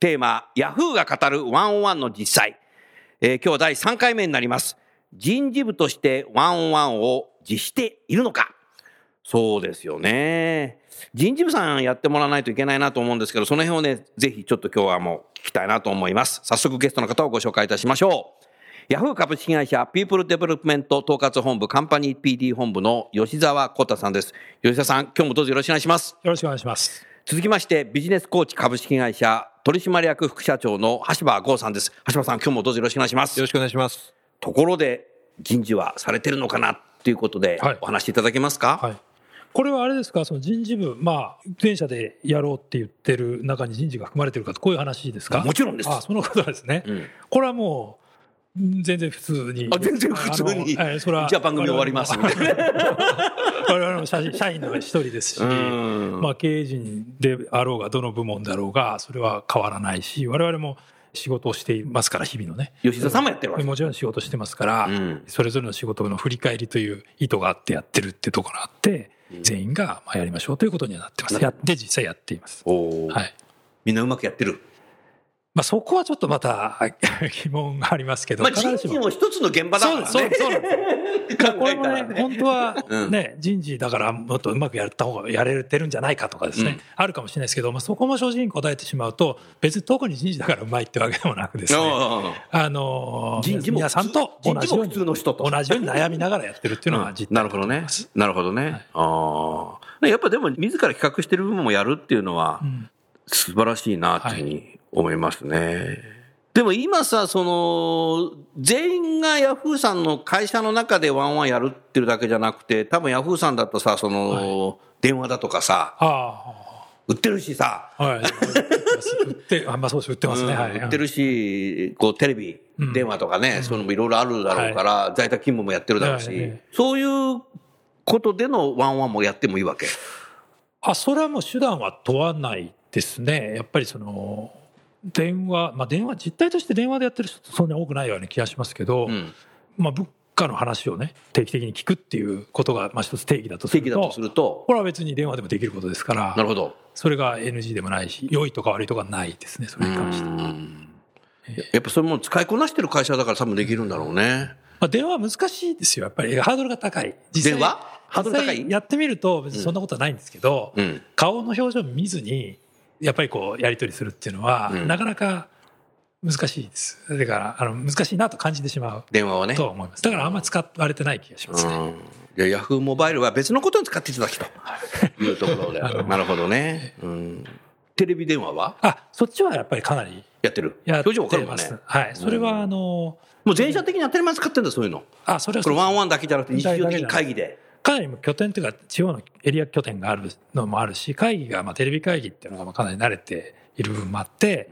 テーマヤフーが語る one on one の実際、えー今日は第3回目になります人事部として one on one を実施しているのかそうですよね人事部さんやってもらわないといけないなと思うんですけどその辺をねぜひちょっと今日はもう聞きたいなと思います早速ゲストの方をご紹介いたしましょうヤフー株式会社ピープルデベロップメント統括本部カンパニー PD 本部の吉澤浩太さんです。吉澤さん、今日もどうぞよろしくお願いします。よろしくお願いします。続きまして、ビジネスコーチ株式会社取締役副社長の橋場剛さんです。橋場さん、今日もどうぞよろしくお願いします。よろしくお願いします。ところで、人事はされてるのかなっていうことではい、お話しいただけますか、はい。これはあれですか、その人事部、まあ、前者でやろうって言ってる中に人事が含まれてるかと、こういう話ですか？もちろんですあ、そのことですね。うんこれはもう、うん全然普通に。あ全然普通にあのえそれはじゃあ番組終わりますみたい 我々も社員社員の一人ですし、うんまあ、経営陣であろうが、どの部門だろうが、それは変わらないし、我々も仕事をしていますから、日々のね。吉澤さんもやってるわけもちろん仕事してますから、うんそれぞれの仕事の振り返りという意図があってやってるってところがあって、全員がまあやりましょうということにはなってます。やって実際やっています。はい。みんなうまくやってる。まあそこはちょっとまた 疑問がありますけど、まあ、人事も。一つの現場だからね。そうですそう これもね。本当はうん。ね、人事だからもっとうまくやった方がやれてるんじゃないかとかですね、うん。あるかもしれないですけど、まあ、そこも正直に答えてしまうと、別に特に人事だからうまいってわけでもなくですね、ああの人事も皆さんと同じように人事も普通の人と。同じように悩みながらやってるっていうのが実態なるほどね。なるほどね。ああ。やっぱでも、自ら企画してる部分もやるっていうのは、ん。素晴らしいなっていうふうに思いますね。でも今さ、その、全員がヤフーさんの会社の中でワンワンやるってるだけじゃなくて、多分ヤフーさんだとさ、その、電話だとかさ、あ売ってるしさ、あ、はい。売って、あ、まあそうです、売ってますね。はい。うん売ってるし、こうテレビ、電話とかね、そういうのもいろいろあるだろうから、在宅勤務もやってるだろうしはいはい、そういうことでのワンワンもやってもいいわけ？あ、それはもう手段は問わないですね。やっぱりその、電話、まあ電話、実態として電話でやってる人ってそんなに多くないような気がしますけど、うん。まあ物価の話をね、定期的に聞くっていうことが、まあ一つ定義だとすると、正規だとすると、これは別に電話でもできることですからな、るほど。それが NG でもないし、良いとか悪いとかないですね、それに関しては。うんやっぱそれも使いこなしてる会社だから多分できるんだろうね。まあ、電話は難しいですよ。やっぱりハードルが高い。実際電話？ハードル高い？やってみると別にそんなことはないんですけど、うん。顔の表情見ずに、やっぱりこう、やり取りするっていうのは、うんなかなか難しいです。だから、あの、難しいなと感じてしまう電話はね。とは思います。だからあんまり使われてない気がしますね。うん。いや、ヤフーモバイルは別のことに使っていただきと いうところで。なるほどね。うん。テレビ電話は？あ、そっちはやっぱりかなりやってる。やって表情わかるもんます。ね。はい。それはあの、もう全社的に当たり前使ってるんだ、そういうの。あ、それはこれ one on one だけじゃなくて、日常的に会議で。かなり拠点というか、地方のエリア拠点があるのもあるし、会議が、まあ、テレビ会議っていうのがまあかなり慣れている部分もあって、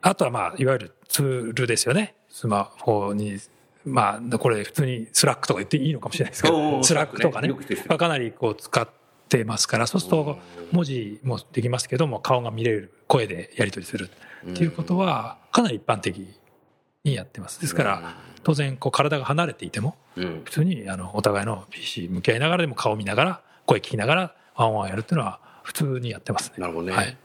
あとはまあ、いわゆるツールですよね。スマホに、まあ、これ普通に Slack とか言っていいのかもしれないですけど、 Slack とかね。かなりこう使ってますから、そうすると文字もできますけども、顔が見れる、声でやり取りするっていうことは、かなり一般的にやってます。ですから、当然、こう体が離れていても、うん。普通にあのお互いの PC 向き合いながらでも顔見ながら声聞きながらワンワンやるっていうのは普通にやってますね。なるほどね。はい。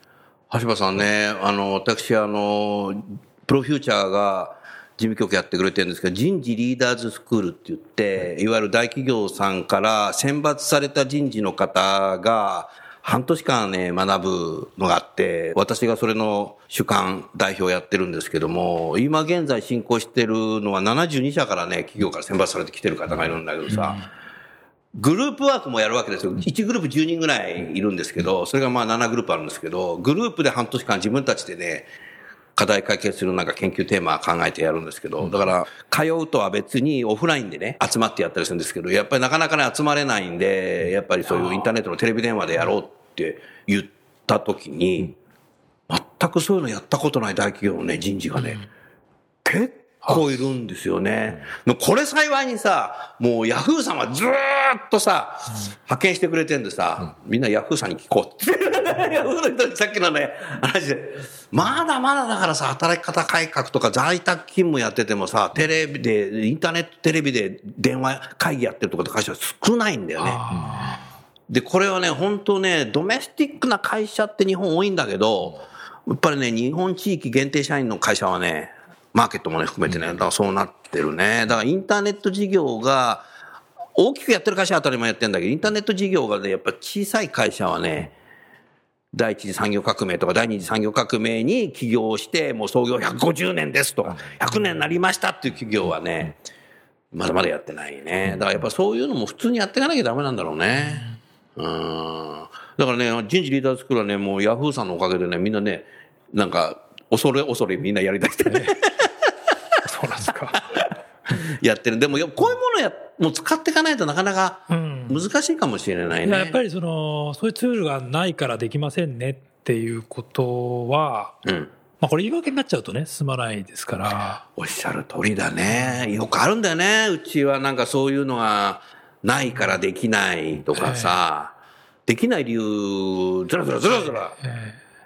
橋場さんね、あの、私、あの、プロフューチャーが事務局やってくれてるんですけど、人事リーダーズスクールって言って、いわゆる大企業さんから選抜された人事の方が、半年間ね、学ぶのがあって、私がそれの主幹代表をやってるんですけども、今現在進行してるのは72社からね、企業から選抜されてきてる方がいるんだけどさ、グループワークもやるわけですよ。1グループ10人ぐらいいるんですけど、それがまあ7グループあるんですけど、グループで半年間自分たちでね、課題解決するなんか研究テーマ考えてやるんですけど、だから、通うとは別にオフラインでね、集まってやったりするんですけど、やっぱりなかなかね、集まれないんで、やっぱりそういうインターネットのテレビ電話でやろうって言った時に、全くそういうのやったことない大企業のね、人事がね、結構いるんですよね。これ幸いにさ、もうヤフーさんはずーっとさ、派遣してくれてんでさ、みんなヤフーさんに聞こう。って。ヤフーの人にさっきのね、話で、まだまだだからさ、働き方改革とか在宅勤務やっててもさ、テレビで、インターネットテレビで電話会議やってるとかって会社は少ないんだよね。で、これはね、本当ね、ドメスティックな会社って日本多いんだけど、やっぱりね、日本地域限定社員の会社はね、マーケットもね、含めてね、だからそうなってるね。だからインターネット事業が、大きくやってる会社は当たり前やってるんだけど、インターネット事業がね、やっぱ小さい会社はね、第一次産業革命とか第二次産業革命に起業して、もう創業150年ですとか、100年になりましたっていう企業はね、まだまだやってないね。だからやっぱそういうのも普通にやっていかなきゃダメなんだろうね。うん。だからね、人事リーダースクールはね、もうヤフーさんのおかげでね、みんなね、なんか、恐れ恐れみんなやりだしてね。やってる。でも、こういうものや、もう使っていかないとなかなかうん難しいかもしれないね。いややっぱりその、そういうツールがないからできませんねっていうことは、うん。まあこれ言い訳になっちゃうとね、進まないですから、おっしゃる通りだね。よくあるんだよね。うちはなんかそういうのがないからできないとかさ、できない理由、ずらずらずらずら、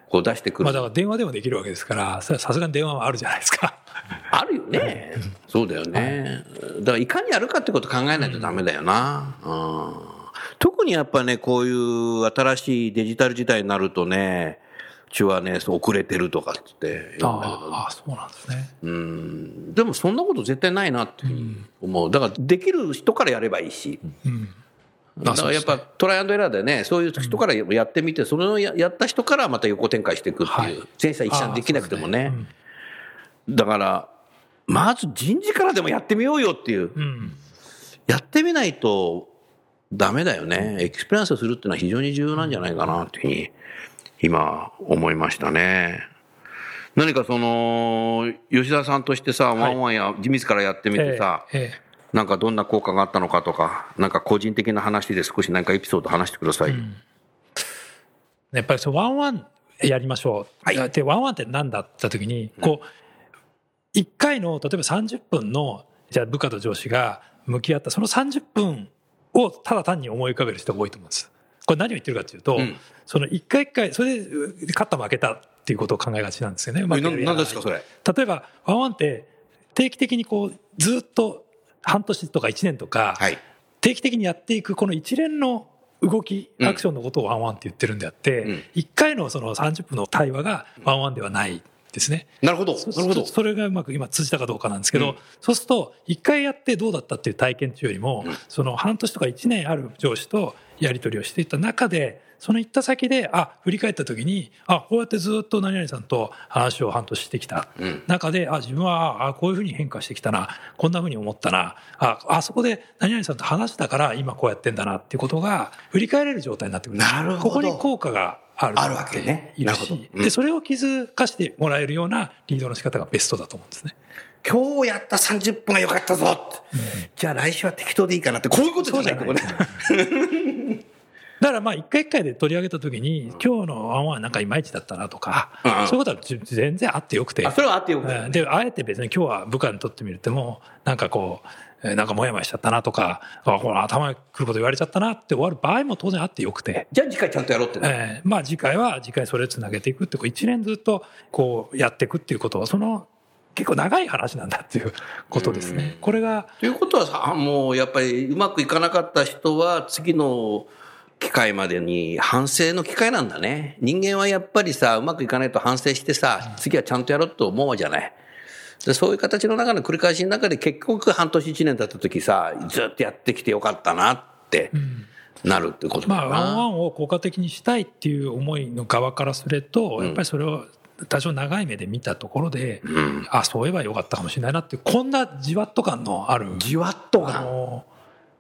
こう出してくる。まあだから電話でもできるわけですから、さすがに電話はあるじゃないですか。あるよね。そうだよね。だからいかにやるかってこと考えないとダメだよな。うん特にやっぱね、こういう新しいデジタル時代になるとね、うちはね、遅れてるとかって言ってああ、そうなんですね。うんでもそんなこと絶対ないなっていうふうに思う。だからできる人からやればいいし。うん。だからやっぱトライアンドエラーでね、そういう人からやってみて、それをやった人からまた横展開していくってはいいう。全社一斉できなくてもね。だから、まず人事からでもやってみようよっていう。うん。やってみないとダメだよね。 experience をするっていうのは非常に重要なんじゃないかなっていうふうに今思いましたね。何かその、吉田さんとしてさ、ワンワンや自らやってみてさ、なんかどんな効果があったのかとか、なんか個人的な話で少し何かエピソード話してください。やっぱりそうワンワンやりましょう。はいで、ワンワンって何だって言った時に、こう、1回の、例えば30分の、じゃあ部下と上司が向き合った、その30分をただ単に思い浮かべる人が多いと思うんです。これ何を言ってるかというと、うんその1回1回、それで勝った負けたっていうことを考えがちなんですよね。ですか、それ？例えば、ワンワンって定期的にこう、ずっと半年とか1年とか、はい。定期的にやっていくこの一連の動き、うんアクションのことをワンワンって言ってるんであって、うん一回のその30分の対話がワンワンではないですね。なるほど。なそるほど。それがうまく今通じたかどうかなんですけど、うんそうすると一回やってどうだったっていう体験というよりも、うんその半年とか1年ある上司とやり取りをしていった中でその行った先であ振り返った時にあこうやってずっと何々さんと話を半年してきたうん。中で、あ、自分は、あ、こういうふうに変化してきたな、こんなふうに思ったな、あ、あそこで何々さんと話したから今こうやってんだなっていうことが振り返れる状態になってくる。なるほどここに効果があるわけね。いるし、うん。で、それを気づかしてもらえるようなリードの仕方がベストだと思うんですね。今日やった30分が良かったぞって、じゃあ来週は適当でいいかなって、こういうことじゃない。ってことね。だからまあ一回一回で取り上げたときに、今日のワンワンなんかいまいちだったなとか、うんそういうことはじ全然あってよくて。あ、それはあってよくうん。で、あえて別に今日は部下にとってみるても、なんかこう、えーなんかモヤモヤしちゃったなとか、あこれ頭にくること言われちゃったなって終わる場合も当然あってよくて、じゃあ次回ちゃんとやろうってね。えーまあ次回は次回それをつなげていくって、こう一年ずっとこうやっていくっていうことは、その結構長い話なんだっていうことですね。これが、ということはさ、もうやっぱりうまくいかなかった人は次の機会までに反省の機会なんだね。人間はやっぱりさ、うまくいかないと反省してさ、次はちゃんとやろうと思うじゃない。でそういう形の中の繰り返しの中で結局半年一年経った時さ、ずっとやってきてよかったなって。なるってことだまあ、な。ワンワンを効果的にしたいっていう思いの側からすると、うんやっぱりそれを多少長い目で見たところで、うん。あ、そういえばよかったかもしれないなってこんなじわっと感のある、じわっとあが、の、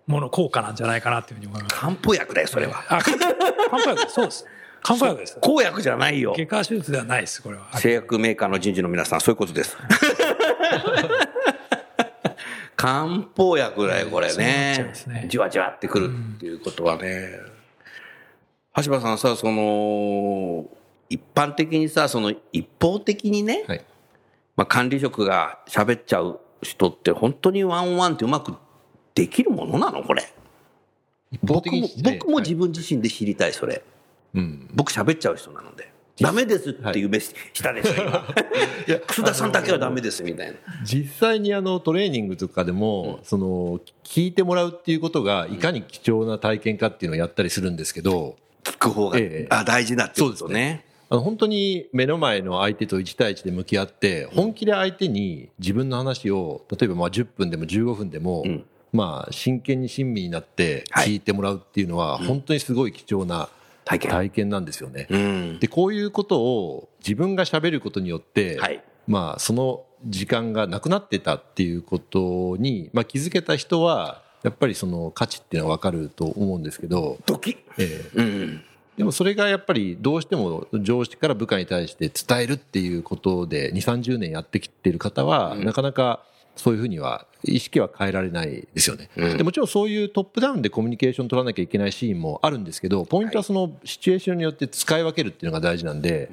もの、効果なんじゃないかなっていうふうに思います。漢方薬だよ、それは。あ、漢方薬です。そうです。漢方薬です。公薬じゃないよ。外科手術ではないです、これは。製薬メーカーの人事の皆さん、そういうことです。漢方薬だよ、これねね。じわじわってくるっていうことはね。橋場さんさ、その、一般的にさ、その一方的にね、はい。まあ、管理職が喋っちゃう人って本当にワンワンってうまくできるものなのこれ？僕も僕もはい自分自身で知りたい、それ。うん。僕喋っちゃう人なので。ダメですっていう目したでしょ、今。楠田さんだけはダメですみたいな。実際にあのトレーニングとかでも、その聞いてもらうっていうことがいかに貴重な体験かっていうのをやったりするんですけど、聞く方が、ええ。あ大事だってことね。あの本当に目の前の相手と1対1で向き合って本気で相手に自分の話を例えばまあ10分でも15分でも、うん。まあ真剣に親身になって聞いてもらうっていうのは本当にすごい貴重な体験。体験なんですよね。うん。でこういうことを自分が喋ることによって、はい。まあ、その時間がなくなってたっていうことに、まあ、気づけた人はやっぱりその価値っていうのは分かると思うんですけど、ドキッ。ええうん。でもそれがやっぱりどうしても上司から部下に対して伝えるっていうことで2、30年やってきてる方は、なかなかそういうふうには意識は変えられないですよね、うん。でもちろんそういうトップダウンでコミュニケーション取らなきゃいけないシーンもあるんですけどポイントはそのシチュエーションによって使い分けるっていうのが大事なんで、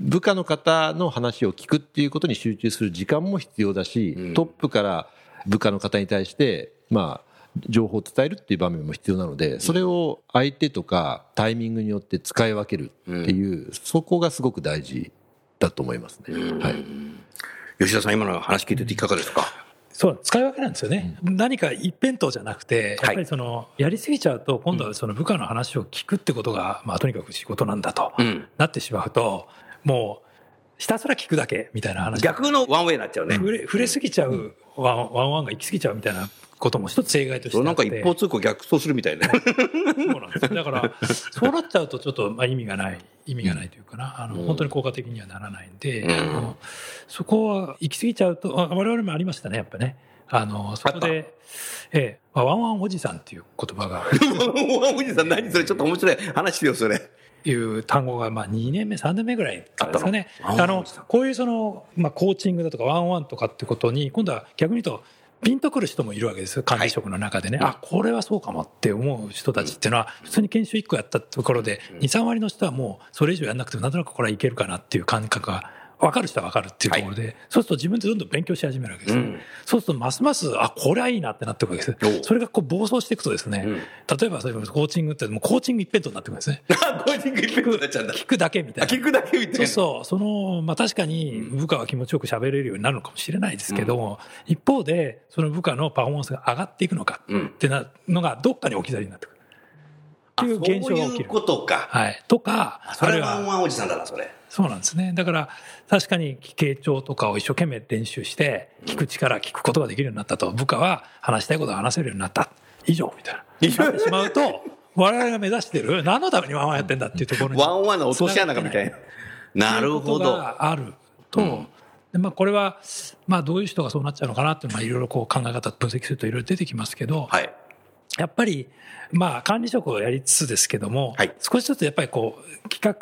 部下の方の話を聞くっていうことに集中する時間も必要だし、うん。トップから部下の方に対してまあ情報を伝えるっていう場面も必要なのでそれを相手とかタイミングによって使い分けるっていう、そこがすごく大事だと思いますね。はい吉田さん、今の話聞いてていかがですか？そう、使い分けなんですよね。何か一辺倒じゃなくて、やっぱりその、やりすぎちゃうと、今度はその部下の話を聞くってことが、まあとにかく仕事なんだと、うん。なってしまうと、もう、ひたすら聞くだけみたいな話。逆の one way になっちゃうね。振れ、振れすぎちゃう one on one が行き過ぎちゃうみたいなことも一つ正解としてあ。なんか一方通行逆走するみたいな。そうなんですよだから、そうなっちゃうとちょっとまあ意味がない、意味がないというかな、あの、うん本当に効果的にはならないんで、うんあのそこは行き過ぎちゃうと、あ我々もありましたね、やっぱね。あの、そこで、ええ、まあ one on one おじさんっていう言葉が、おじさん何それ？ちょっと面白い話よ、それ。いう単語が、まあ2年目、3年目ぐらいからですかね。あの、こういうその、まあコーチングだとかワンワンとかってことに、今度は逆に言うと、ピンとくる人もいるわけですよ、管理職の中でね。あ、これはそうかもって思う人たちっていうのは、普通に研修1個やったところで、2、3割の人はもうそれ以上やんなくても、なんとなくこれはいけるかなっていう感覚が分かる人は分かるっていうところで、そうすると自分でどんどん勉強し始めるわけですよ。うんそうするとますます、あ、これはいいなってなってくるわけですお。それがこう暴走していくとですね、うん例えばそういうコーチングって、もうコーチング一辺倒になってくるんですね。コーチング一辺倒になっちゃうんだ。聞くだけみたいな。聞くだけみたいな。そうそう、その、まあ確かに部下は気持ちよく喋れるようになるのかもしれないですけども、一方で、その部下のパフォーマンスが上がっていくのかうんってなのがどっかに置き去りになってくる。っていう現象が起きる。そういうことか。はい。とか、それはワンワンおじさんだな、それ。そうなんですね。だから、確かに傾聴とかを一生懸命練習して、聞く力、聞くことができるようになったと、部下は話したいことが話せるようになった。以上、みたいな。なってしまうと、我々が目指してる、何のためにワンワンやってんだっていうところに。ワンワンの落とし穴がみたいな。なるほど。があると、でまあ、これは、まあ、どういう人がそうなっちゃうのかなっていうのは、いろいろこう考え方分析するといろいろ出てきますけど、はい。やっぱり、まあ、管理職をやりつつですけども、はい少しずつやっぱりこう、企画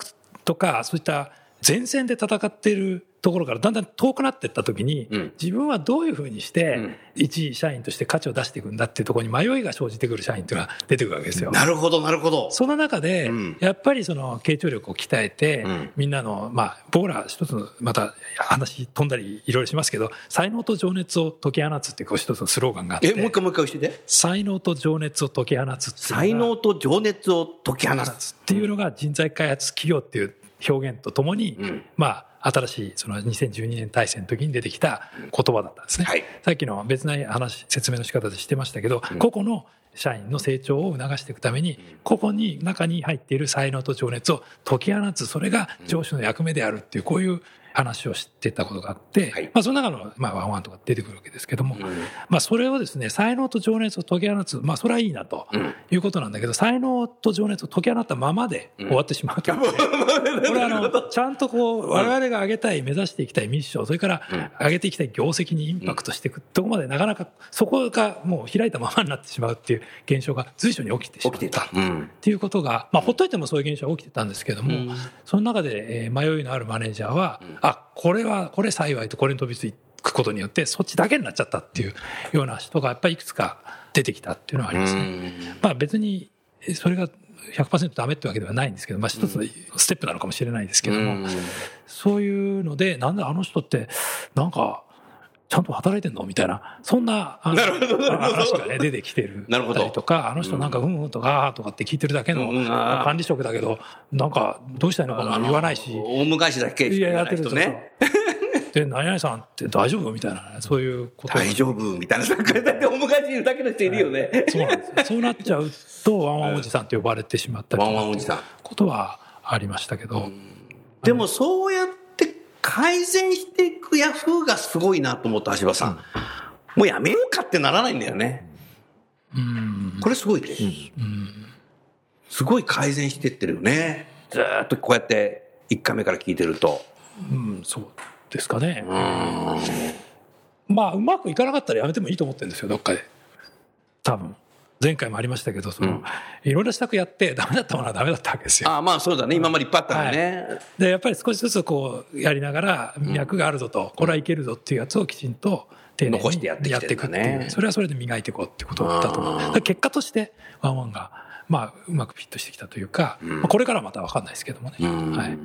とか、そういった前線で戦っているところからだんだん遠くなっていったときに、うん自分はどういうふうにしてうん、一社員として価値を出していくんだっていうところに迷いが生じてくる社員っていうのが 出てくるわけですよ。なるほど、なるほど。その中でうん、やっぱりその傾聴力を鍛えてうん、みんなの、まあ、僕ら一つの、また話飛んだりいろいろしますけど、才能と情熱を解き放つっていうこう一つのスローガンがあってえ、、もう一回もう一回教えて。才能と情熱を解き放つ才能と情熱を解き放放つ。つっていうのが人材開発企業っていう表現とともに、うんまあ、新しいその2012年大戦の時に出てきた言葉だったんですね。はい。さっきの別な話、説明の仕方でしてましたけど、個々の社員の成長を促していくためにここに中に入っている才能と情熱を解き放つそれが上司の役目であるっていうこういう話を知ってたことがあって、はい。まあ、その中の、まあ、ワンワンとか出てくるわけですけども、まあ、それをですね才能と情熱を解き放つ、まあ、それはいいなということなんだけど才能と情熱を解き放ったままで終わってしまうと、これはあのちゃんとこう我々が上げたい目指していきたいミッションそれから上げていきたい業績にインパクトしていくとこまでなかなかそこがもう開いたままになってしまうっていう現象が随所に起きてしまった。起きてた。うん。っていうことが、まあ、ほっといてもそういう現象は起きてたんですけども、その中で、えー迷いのあるマネージャーは、あこれはこれ幸いとこれに飛びつくことによってそっちだけになっちゃったっていうような人がやっぱりいくつか出てきたっていうのはありますね。まあ、別にえそれが100%ダメってわけではないんですけど、まあ、一つのステップなのかもしれないですけども、そういうのでなんであの人ってなんかちゃんと働いてんの？みたいな、そんなあの話がね、出てきてる。なるほど。とか、あの人なんかうん。うんとか、とかって聞いてるだけの管理職だけど、なんかどうしたらいいのかも言わないし、大昔だけ？しいや、やってると人ね。で、何々さんって大丈夫？みたいな、そういうこと。が大丈夫みたいな。だって大昔言うだけの人いるよね。そうなんですよ。そうなっちゃうと、ワンワンおじさんって呼ばれてしまったりとかワンワンおじさん。ことはありましたけど、でもそうやって改善していくヤフーがすごいなと思った橋場さん。もうやめようかってならないんだよね。うん、これすごいね。すごい改善してってるよね。ずーっとこうやって1回目から聞いてると。うん、そうですかね。まあ、うまくいかなかったらやめてもいいと思ってるんですよ、どっかで。多分。前回もありましたけど、その、いろいろ施策やってダメだったものはダメだったわけですよ。ああ、まあそうだね。今までいっぱいあったんだね。で、やっぱり少しずつこう、やりながら、脈があるぞと、これはいけるぞっていうやつをきちんと、丁寧に残してやっていくっていう、それはそれで磨いていこうってことだと思う。結果として、ワンワンが、まあ、うまくフィットしてきたというか、まあこれからはまた分かんないですけどもね。はい。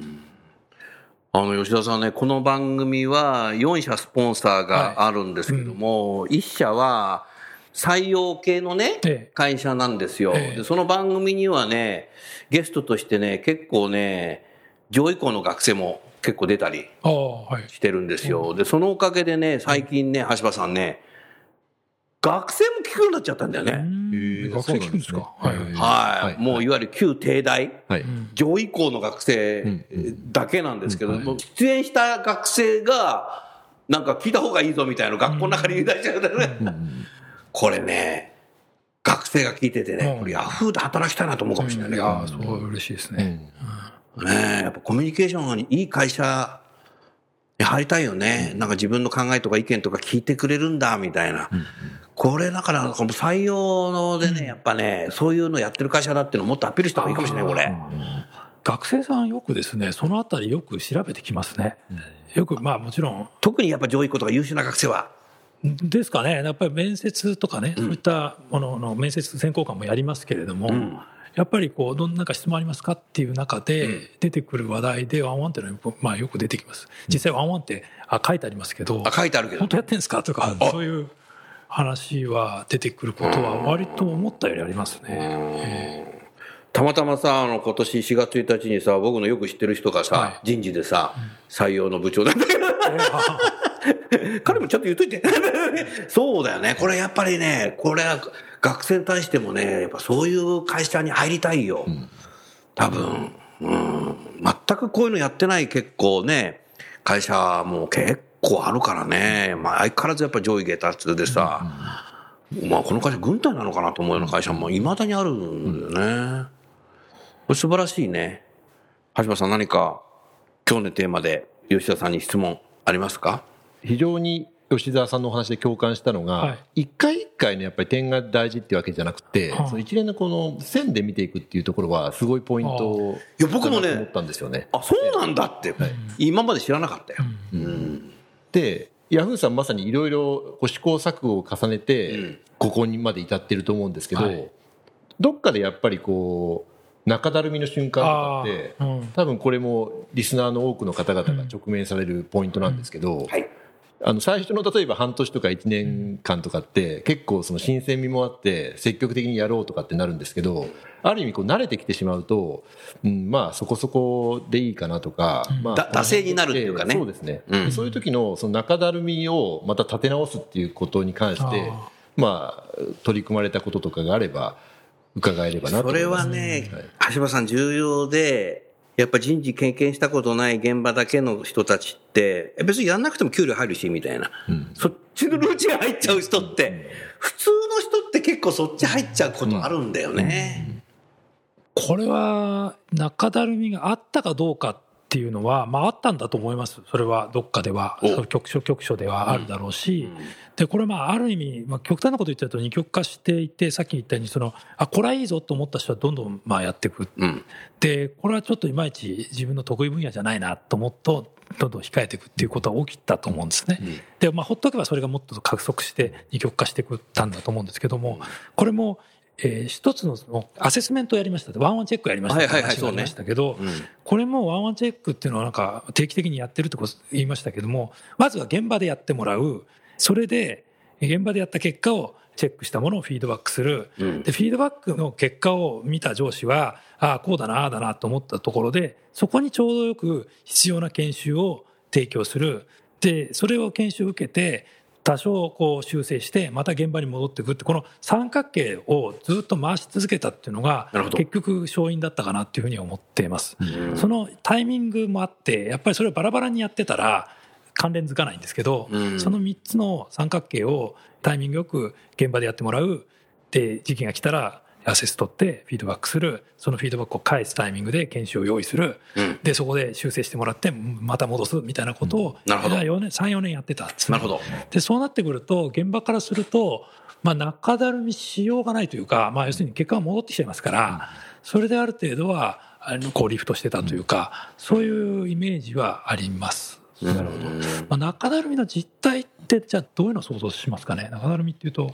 あの、吉田さんね、この番組は4社スポンサーがあるんですけども、1社は採用系のねええ、会社なんですよ。ええでその番組にはね、ゲストとしてね、結構ね、上位校の学生も結構出たり。してるんですよ。で、そのおかげでね、最近ね、橋場さんね、学生も聞くようになっちゃったんだよね。学生聞くんですか？はいはいはい。はいもういわゆる旧帝大。はい。上位校の学生だけなんですけど、もう出演した学生が、なんか聞いた方がいいぞみたいなの学校の中に言い出しちゃうね。これね、学生が聞いててねう、んこれヤフーで働きたいなと思うかもしれないね。いや、そう嬉しいですね。ねえやっぱコミュニケーションがいい会社に入りたいよね。なんか自分の考えとか意見とか聞いてくれるんだ、みたいな。これだから、この採用でね、やっぱね、そういうのやってる会社だっていうのをもっとアピールした方がいいかもしれない、これ。学生さんよくですね、そのあたりよく調べてきますね。よく、まあもちろん、特にやっぱ上位校とか優秀な学生は。ですかね、やっぱり面接とかね、そういったものの面接選考官もやりますけれども、やっぱりこう、どんなか質問ありますかっていう中で出てくる話題でワンワンっていうのは、まあよく出てきます。実際ワンワンって、あ、書いてありますけど、あ、書いてあるけど。本。当やってんですかとか、そういう話は出てくることは割と思ったよりありますね。たまたまさ、あの、今年4月1日にさ、僕のよく知ってる人がさ、はい。人事でさ、採用の部長なんだけど、彼もちゃんと言っといて。そうだよね。これやっぱりね、これは学生に対してもね、やっぱそういう会社に入りたいよ。多分。うん。全くこういうのやってない結構ね、会社も結構あるからね。まあ相変わらずやっぱ上位下達でさ、まあこの会社軍隊なのかなと思うような会社も未だにあるんだよね。これ素晴らしいね。橋場さん何か今日のテーマで吉田さんに質問ありますか？非常に吉澤さんのお話で共感したのはが、一回一回のやっぱり点が大事っていうわけじゃなくて、はい。その一連のこの線で見ていくっていうところはすごいポイントいや僕もねだなと思ったんですよね。あ、そうなんだって、今まで知らなかったよ。で、ヤフーさんまさにいろいろ試行錯誤を重ねて、ここにまで至ってると思うんですけど、はい。どっかでやっぱりこう、中だるみの瞬間とかって、多分これもリスナーの多くの方々が直面されるポイントなんですけど、はい。あの最初の例えば半年とか1年間とかって結構その新鮮味もあって積極的にやろうとかってなるんですけどある意味こう慣れてきてしまうと、うん、まあそこそこでいいかなとか、まあだ惰性になるっていうかね。そうですね、うん。でそういう時のその中だるみをまた立て直すっていうことに関してあまあ、取り組まれたこととかがあれば伺えればなとそれ思います。はね、橋場さん重要で、やっぱ人事経験したことない現場だけの人たちって、え別にやんなくても給料入るし、みたいな。そっちのルーチン入っちゃう人って、普通の人って結構そっち入っちゃうことあるんだよね。これは中だるみがあったかどうかっていうのは、まああったんだと思います。それはどっかでは、局所局所ではあるだろうし、で、これまあある意味、まあ極端なこと言っちゃうと二極化していて、さっき言ったように、その、あ、これはいいぞと思った人はどんどんまあやっていく。うん。で、これはちょっといまいち自分の得意分野じゃないなと思うと、どんどん控えていくっていうことは起きたと思うんですね。で、まあ、ほっとけばそれがもっと加速して二極化していくったんだと思うんですけども、これも、えー一つのそのアセスメントをやりましたワンワンチェックやりましたってはいはいはい話がありましたけど、うんこれもワンワンチェックっていうのはなんか定期的にやってるってこと言いましたけども、まずは現場でやってもらう。それで、現場でやった結果をチェックしたものをフィードバックする。うんで、フィードバックの結果を見た上司は、ああ、こうだな、ああだなと思ったところで、そこにちょうどよく必要な研修を提供する。で、それを研修を受けて、多少こう修正して、また現場に戻っていくって、この三角形をずっと回し続けたっていうのが結局勝因だったかなっていうふうには思っています。そのタイミングもあって、やっぱりそれをバラバラにやってたら、関連づかないんですけど、うんその3つの三角形をタイミングよく現場でやってもらう。で、時期が来たら、アセス取ってフィードバックする。そのフィードバックを返すタイミングで研修を用意する。うんで、そこで修正してもらって、また戻すみたいなことを、なるほど4年、3、4年やってたなるほど。で、そうなってくると、現場からすると、まあ、中だるみしようがないというか、まあ、要するに結果が戻ってきちゃいますから、それである程度は、あの、こうリフトしてたというか、そういうイメージはあります。なるほど。まあ、中だるみの実態って、じゃあどういうのを想像しますかね？中だるみっていうと、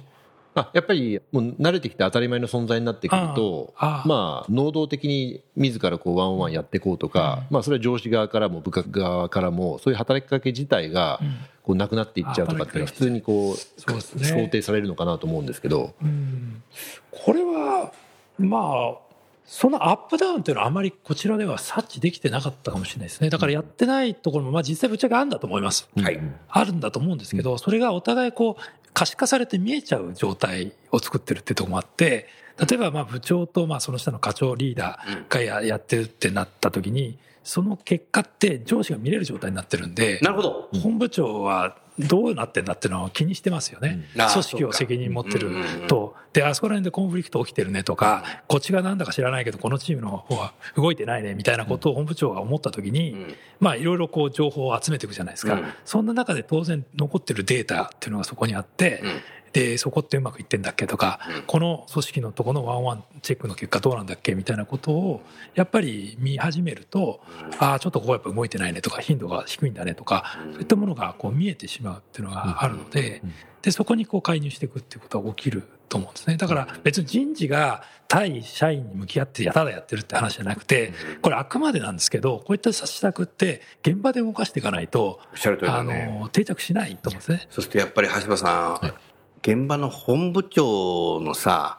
あ やっぱりもう慣れてきて当たり前の存在になってくるとまあ能動的に自らこうワンワンやっていこうとか、まあそれは上司側からも部下側からもそういう働きかけ自体がうん。こうなくなっていっちゃうとかっていうのは普通にこうね。想定されるのかなと思うんですけど、うん。これは、まあ、そのアップダウンっていうのはあまりこちらでは察知できてなかったかもしれないですね。だからやってないところも、まあ実際ぶっちゃけあるんだと思います。はい。あるんだと思うんですけど、それがお互いこう、可視化されて見えちゃう状態を作ってるってとこもあって、例えばまあ部長とまあその下の課長リーダーがややってるってなった時に、その結果って上司が見れる状態になってるんで、なるほど。本部長はどうなってんだっていうのは気にしてますよね。うん。組織を責任持ってると、で、あそこら辺でコンフリクト起きてるねとか、こっちがなんだか知らないけど、このチームの方は動いてないねみたいなことを本部長が思ったときに、ん。まあいろいろこう情報を集めていくじゃないですか。うん。そんな中で当然残ってるデータっていうのがそこにあって、うんで、そこってうまくいってんだっけとか、うん。この組織のとこのワンワンチェックの結果どうなんだっけみたいなことを、やっぱり見始めると、ああ、ちょっとここやっぱ動いてないねとか、頻度が低いんだねとか、そういったものがこう見えてしまうっていうのがあるので、で、そこにこう介入していくっていうことが起きると思うんですね。だから別に人事が対社員に向き合ってやただやってるって話じゃなくて、これあくまでなんですけど、こういった施策って現場で動かしていかないと、あ。の、定着しないと思うんですね。そしてやっぱり橋場さん、現場の本部長のさ、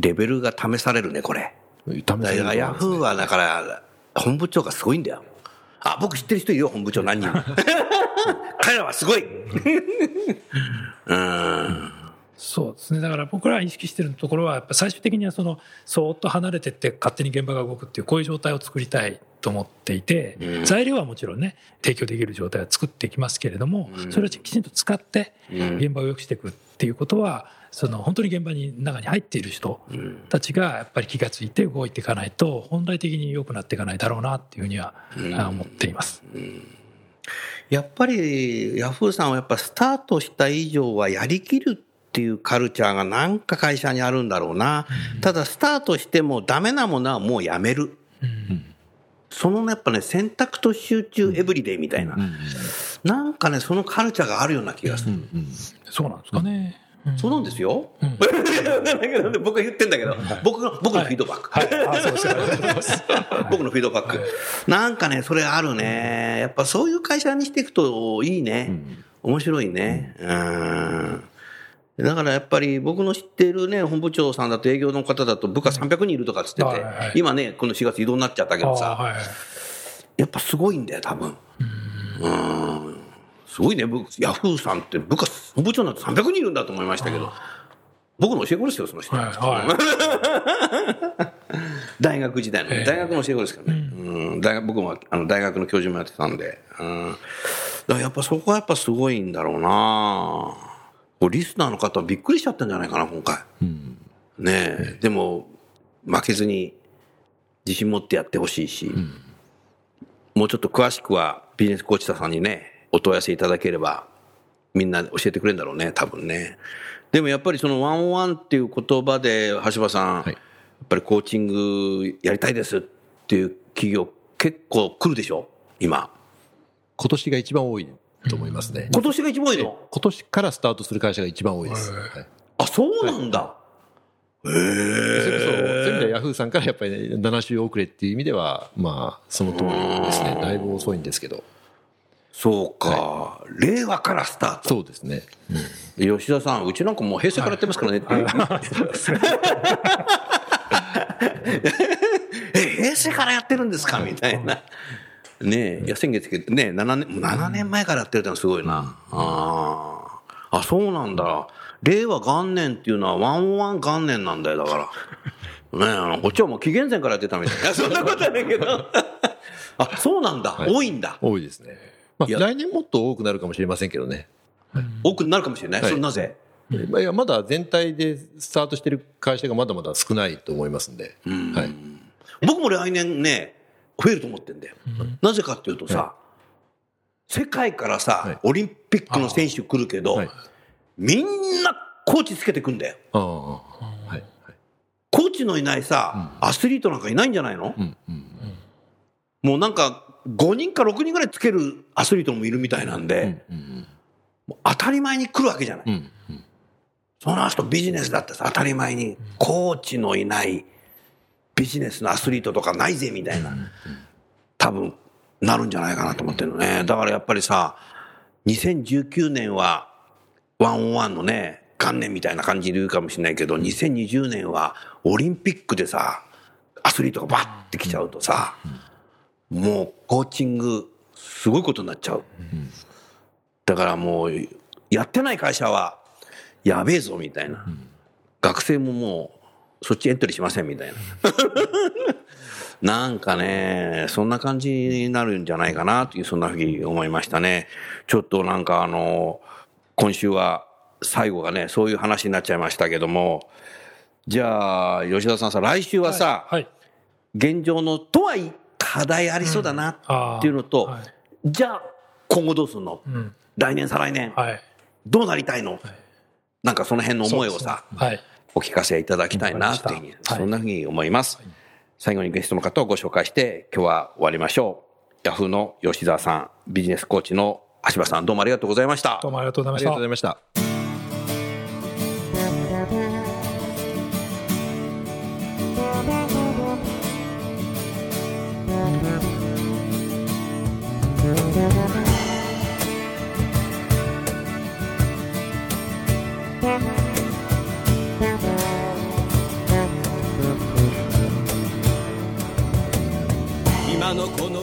レベルが試されるね、これ。試だからヤフーはだから、本部長がすごいんだよ。あ、僕知ってる人いるよ、本部長何人も。彼らはすごい。うん。そうですね。だから僕らが意識してるところは、やっぱ最終的にはその、そーっと離れてって勝手に現場が動くっていう、こういう状態を作りたいと思っていて、うん。材料はもちろんね、提供できる状態は作っていきますけれども、うん。それをきちんと使って、うん。現場を良くしていくっていうことは、その本当に現場に中に入っている人うん。たちがやっぱり気がついて動いていかないと、本来的に良くなっていかないだろうなっていうふうには思っています。やっぱりヤフーさんはやっぱスタートした以上はやりきるっていうカルチャーがなんか会社にあるんだろうな。ただスタートしてもダメなものはもうやめる。そのやっぱね、選択と集中エブリデイみたいな。なんかね、そのカルチャーがあるような気がする。そうなんですかね。そうなんですよ。僕が言ってんだけど、僕の、僕のフィードバック。僕のフィードバック。なんかね、それあるね。やっぱそういう会社にしていくといいね。面白いね。うん。だからやっぱり僕の知っているね、本部長さんだと営業の方だと部下300人いるとかっつっててはいはい、今ね、この4月異動になっちゃったけあどさ、はい。やっぱすごいんだよ、多分。うん。すごいね、部ヤフーさんって部下、部長なんて300人いるんだと思いましたけど、僕の教え子ですよ、その人。はいは 大学時代の、ええ大学の教え子ですからね。うん、大学僕もあの大学の教授もやってたんで。うん。だからやっぱそこはやっぱすごいんだろうなリスナーの方はびっくりしちゃったんじゃないかな、今回。うんねえ、でも、負けずに自信持ってやってほしいし、もうちょっと詳しくはビジネスコーチさんにね、お問い合わせいただければ、みんな教えてくれるんだろうね、多分ね。でもやっぱりそのワンワンっていう言葉で、橋場さん、はいやっぱりコーチングやりたいですっていう企業結構来るでしょ今。今年が一番多いと思いますね。今年が一番多いの？今年からスタートする会社が一番多いです。はいあ、そうなんだ。へそれこそ、そう。ヤフーさんからやっぱり、ね、7週遅れっていう意味では、まあ、その通りですね。だいぶ遅いんですけど。そうか、令和からスタート。そうですね。吉田さん、うちなんかもう平成からやってますからねっていう。え、平成からやってるんですか？みたいな。ねえ、いや、先月、ねえ、7年、7年前からやってるってのはすごいな。ああ。あ、そうなんだ。令和元年っていうのはワンワン元年なんだよ、だから。ねえあの、こっちはもう紀元前からやってたみたいな。いやそんなことはないけど。あ、そうなんだ。はい多いんだ。多いですね。まあ、いや来年もっと多くなるかもしれませんけどね。多くなるかもしれない？はいそれなぜ？まあいやまだ全体でスタートしてる会社がまだまだ少ないと思いますんで。はい。僕も来年ね、増えると思ってんだよ。なぜかっていうとさ、世界からさ、はいオリンピックの選手来るけど、はいみんなコーチつけてくんだよ。ああ、はい。はい。コーチのいないさ、アスリートなんかいないんじゃないの？もうなんか、5人か6人ぐらいつけるアスリートもいるみたいなんで、当たり前に来るわけじゃない。その人ビジネスだってさ、当たり前に、コーチのいないビジネスのアスリートとかないぜ、みたいな、多分、なるんじゃないかなと思ってるのね。だからやっぱりさ、2019年は、ワンオンワンのね、元年みたいな感じで言うかもしれないけど、2020年は、オリンピックでさ、アスリートがバッて来ちゃうとさ、もう、コーチング、すごいことになっちゃう。だからもう、やってない会社は、やべえぞ、みたいな。学生ももう、そっちエントリーしません、みたいな。なんかね、そんな感じになるんじゃないかな、という、そんなふうに思いましたね。ちょっとなんかあの、今週は、最後がね、そういう話になっちゃいましたけども、じゃあ、吉田さんさ、来週はさ、はい。現状のとはいえ課題ありそうだなっていうのと、はいじゃあ、今後どうすんの、うん。来年、再来年、はい。どうなりたいの、なんかその辺の思いをさ、はい。お聞かせいただきたいなっていうふうに、そんなふうに思います。最後にゲストの方をご紹介して、今日は終わりましょう。ヤフーの吉澤さん、ビジネスコーチの橋場さん、どうもありがとうございましたどう。もありがとうごあざいまりがしたとうござい。ま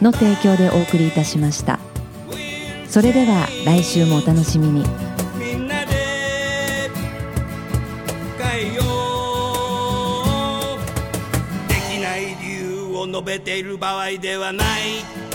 の提供でお送りいたしました。それでは来週もお楽しみに。みんなで変えよう。できない理由を述べている場合ではない。